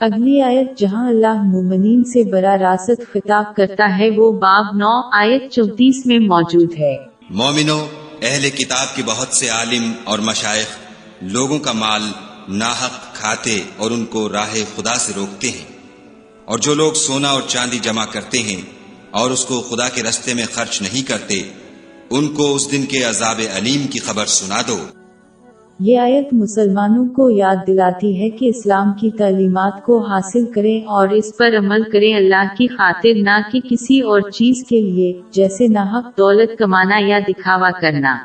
اگلی آیت جہاں اللہ مومنین سے برا راست خطاب کرتا ہے، وہ باب نو، آیت چونتیس میں موجود ہے۔ مومنو، اہل کتاب کے بہت سے عالم اور مشائق لوگوں کا مال ناحق کھاتے اور ان کو راہ خدا سے روکتے ہیں۔ اور جو لوگ سونا اور چاندی جمع کرتے ہیں اور اس کو خدا کے رستے میں خرچ نہیں کرتے، ان کو اس دن کے عذاب علیم کی خبر سنا دو۔ یہ آیت مسلمانوں کو یاد دلاتی ہے کہ اسلام کی تعلیمات کو حاصل کریں اور اس پر عمل کریں اللہ کی خاطر، نہ کہ کسی اور چیز کے لیے، جیسے ناحق دولت کمانا یا دکھاوا کرنا۔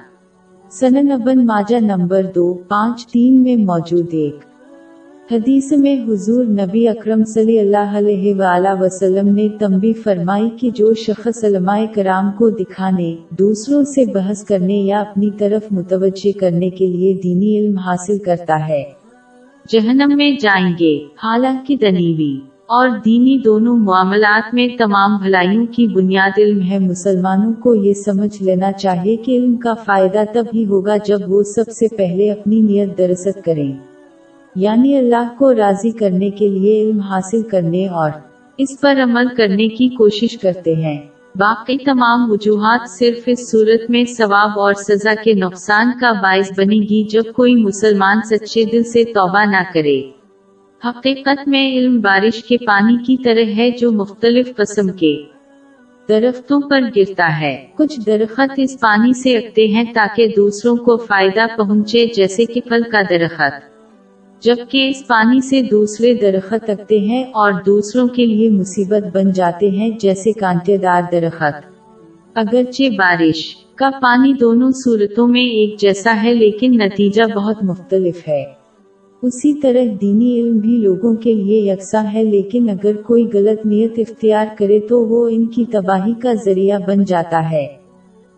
سنن ابن ماجہ نمبر دو، پانچ، تین میں موجود ایک۔ حدیث میں حضور نبی اکرم صلی اللہ علیہ وآلہ وسلم نے تنبی فرمائی کہ جو شخص علماء کرام کو دکھانے، دوسروں سے بحث کرنے یا اپنی طرف متوجہ کرنے کے لیے دینی علم حاصل کرتا ہے۔ جہنم میں جائیں گے، حالانکہ دنیوی اور دینی دونوں معاملات میں تمام بھلائیوں کی بنیاد علم ہے۔ مسلمانوں کو یہ سمجھ لینا چاہیے کہ علم کا فائدہ تب ہی ہوگا جب وہ سب سے پہلے اپنی نیت درست کریں۔ یعنی اللہ کو راضی کرنے کے لیے علم حاصل کرنے اور اس پر عمل کرنے کی کوشش کرتے ہیں۔ باقی تمام وجوہات صرف اس صورت میں ثواب اور سزا کے نقصان کا باعث بنے گی جب کوئی مسلمان سچے دل سے توبہ نہ کرے۔ حقیقت میں علم بارش کے پانی کی طرح ہے جو مختلف قسم کے درختوں پر گرتا ہے۔ کچھ درخت اس پانی سے اگتے ہیں تاکہ دوسروں کو فائدہ پہنچے، جیسے کہ پھل کا درخت۔ جبکہ اس پانی سے دوسرے درخت اگتے ہیں اور دوسروں کے لیے مصیبت بن جاتے ہیں، جیسے کانٹے دار درخت۔ اگرچہ بارش کا پانی دونوں صورتوں میں ایک جیسا ہے، لیکن نتیجہ بہت مختلف ہے۔ اسی طرح دینی علم بھی لوگوں کے لیے یکساں ہے، لیکن اگر کوئی غلط نیت اختیار کرے تو وہ ان کی تباہی کا ذریعہ بن جاتا ہے۔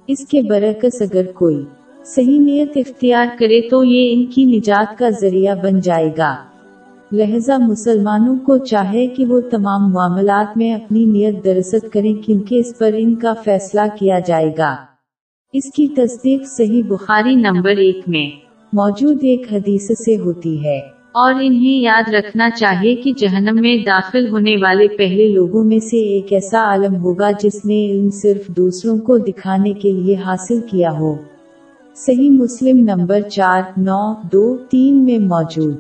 اس کے برعکس اگر کوئی صحیح نیت اختیار کرے تو یہ ان کی نجات کا ذریعہ بن جائے گا۔ لہذا مسلمانوں کو چاہے کہ وہ تمام معاملات میں اپنی نیت درست کریں کیونکہ اس پر ان کا فیصلہ کیا جائے گا۔ اس کی تصدیق صحیح بخاری نمبر ایک میں موجود ایک حدیث سے ہوتی ہے۔ اور انہیں یاد رکھنا چاہیے کہ جہنم میں داخل ہونے والے پہلے لوگوں میں سے ایک ایسا عالم ہوگا جس نے علم صرف دوسروں کو دکھانے کے لیے حاصل کیا ہو۔ صحیح مسلم نمبر چار، نو، دو، تین میں موجود۔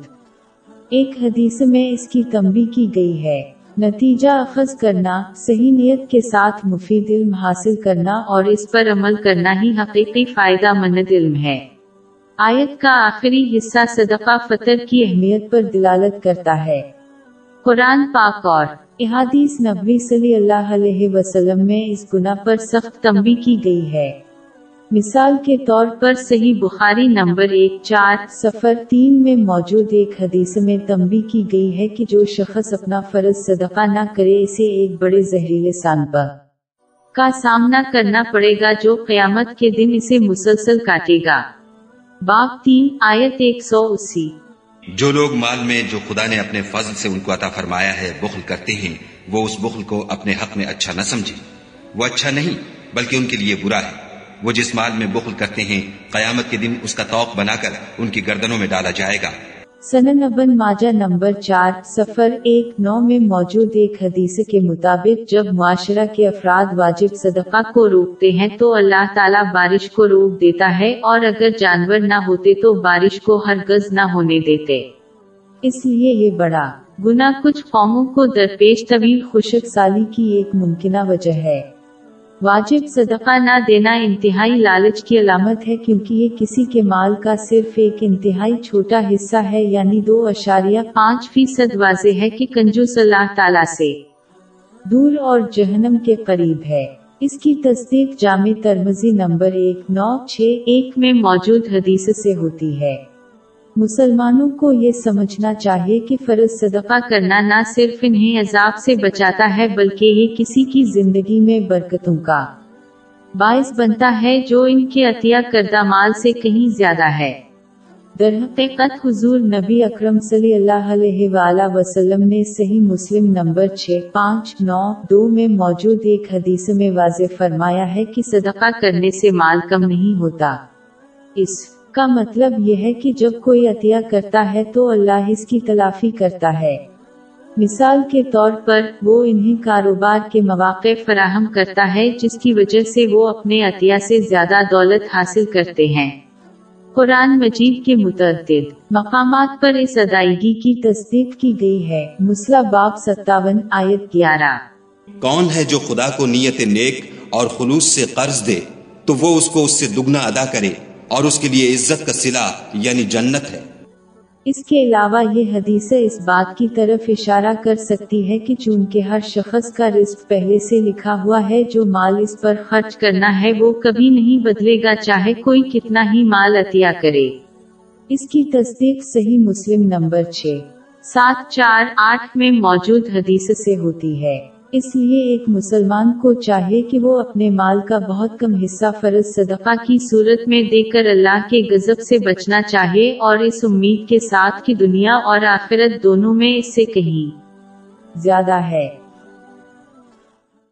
ایک حدیث میں اس کی تمبی کی گئی ہے۔ نتیجہ اخذ کرنا، صحیح نیت کے ساتھ مفید علم حاصل کرنا اور اس پر عمل کرنا ہی حقیقی فائدہ مند علم ہے۔ آیت کا آخری حصہ صدقہ فطر کی اہمیت پر دلالت کرتا ہے۔ قرآن پاک اور احادیث نبوی صلی اللہ علیہ وسلم میں اس گناہ پر سخت تمبی کی گئی ہے۔ مثال کے طور پر صحیح بخاری نمبر ایک، چار سفر تین میں موجود ایک حدیث میں تمبی کی گئی ہے کہ جو شخص اپنا فرض صدقہ نہ کرے، اسے ایک بڑے زہریلے سانپا کا سامنا کرنا پڑے گا جو قیامت کے دن اسے مسلسل کاٹے گا۔ باغ تین، آیت ایک سو اسی۔ جو لوگ مال میں، جو خدا نے اپنے فضل سے ان کو عطا فرمایا ہے، بخل کرتے ہیں، وہ اس بخل کو اپنے حق میں اچھا نہ سمجھے۔ وہ اچھا نہیں، بلکہ ان کے لیے برا ہے۔ وہ جس مال میں بخل کرتے ہیں، قیامت کے دن اس کا توق بنا کر ان کی گردنوں میں ڈالا جائے گا۔ سنن ابن ماجہ نمبر چار سفر ایک نو میں موجود ایک حدیث کے مطابق جب معاشرہ کے افراد واجب صدقہ کو روکتے ہیں تو اللہ تعالیٰ بارش کو روک دیتا ہے اور اگر جانور نہ ہوتے تو بارش کو ہرگز نہ ہونے دیتے۔ اس لیے یہ بڑا گناہ کچھ قوموں کو درپیش طویل خشک سالی کی ایک ممکنہ وجہ ہے۔ واجب صدقہ نہ دینا انتہائی لالچ کی علامت ہے کیونکہ یہ کسی کے مال کا صرف ایک انتہائی چھوٹا حصہ ہے یعنی دو اشاریہ پانچ فیصد واضح ہے کہ کنجوس اللہ تعالیٰ سے دور اور جہنم کے قریب ہے۔ اس کی تصدیق جامع ترمزی نمبر ایک، نو، چھ، ایک میں موجود حدیث سے ہوتی ہے۔ مسلمانوں کو یہ سمجھنا چاہیے کہ فرض صدقہ کرنا نہ صرف انہیں عذاب سے بچاتا ہے بلکہ یہ کسی کی زندگی میں برکتوں کا باعث بنتا ہے جو ان کے عطیہ کردہ مال سے کہیں زیادہ ہے۔ درحقیقت حضور نبی اکرم صلی اللہ علیہ وآلہ وسلم نے صحیح مسلم نمبر چھ، پانچ، نو، دو میں موجود ایک حدیث میں واضح فرمایا ہے کہ صدقہ کرنے سے مال کم نہیں ہوتا۔ اس کا مطلب یہ ہے کہ جب کوئی عطیہ کرتا ہے تو اللہ اس کی تلافی کرتا ہے۔ مثال کے طور پر، وہ انہیں کاروبار کے مواقع فراہم کرتا ہے، جس کی وجہ سے وہ اپنے عطیہ سے زیادہ دولت حاصل کرتے ہیں۔ قرآن مجید کے متعدد مقامات پر اس ادائیگی کی تصدیق کی گئی ہے۔ مسلح باب ستاون، آیت گیارہ۔ کون ہے جو خدا کو نیت نیک اور خلوص سے قرض دے، تو وہ اس کو اس سے دگنا ادا کرے۔ اور اس کے لیے عزت کا صلح یعنی جنت ہے۔ اس کے علاوہ یہ حدیث اس بات کی طرف اشارہ کر سکتی ہے کہ چونکہ ہر شخص کا رزق پہلے سے لکھا ہوا ہے، جو مال اس پر خرچ کرنا ہے، وہ کبھی نہیں بدلے گا، چاہے کوئی کتنا ہی مال عطیہ کرے۔ اس کی تصدیق صحیح مسلم نمبر چھ، سات چار آٹھ میں موجود حدیث سے ہوتی ہے۔ اس لیے ایک مسلمان کو چاہے کہ وہ اپنے مال کا بہت کم حصہ فرض صدقہ کی صورت میں دے کر اللہ کے غضب سے بچنا چاہے اور اس امید کے ساتھ کہ دنیا اور آخرت دونوں میں اس سے کہیں۔ زیادہ ہے۔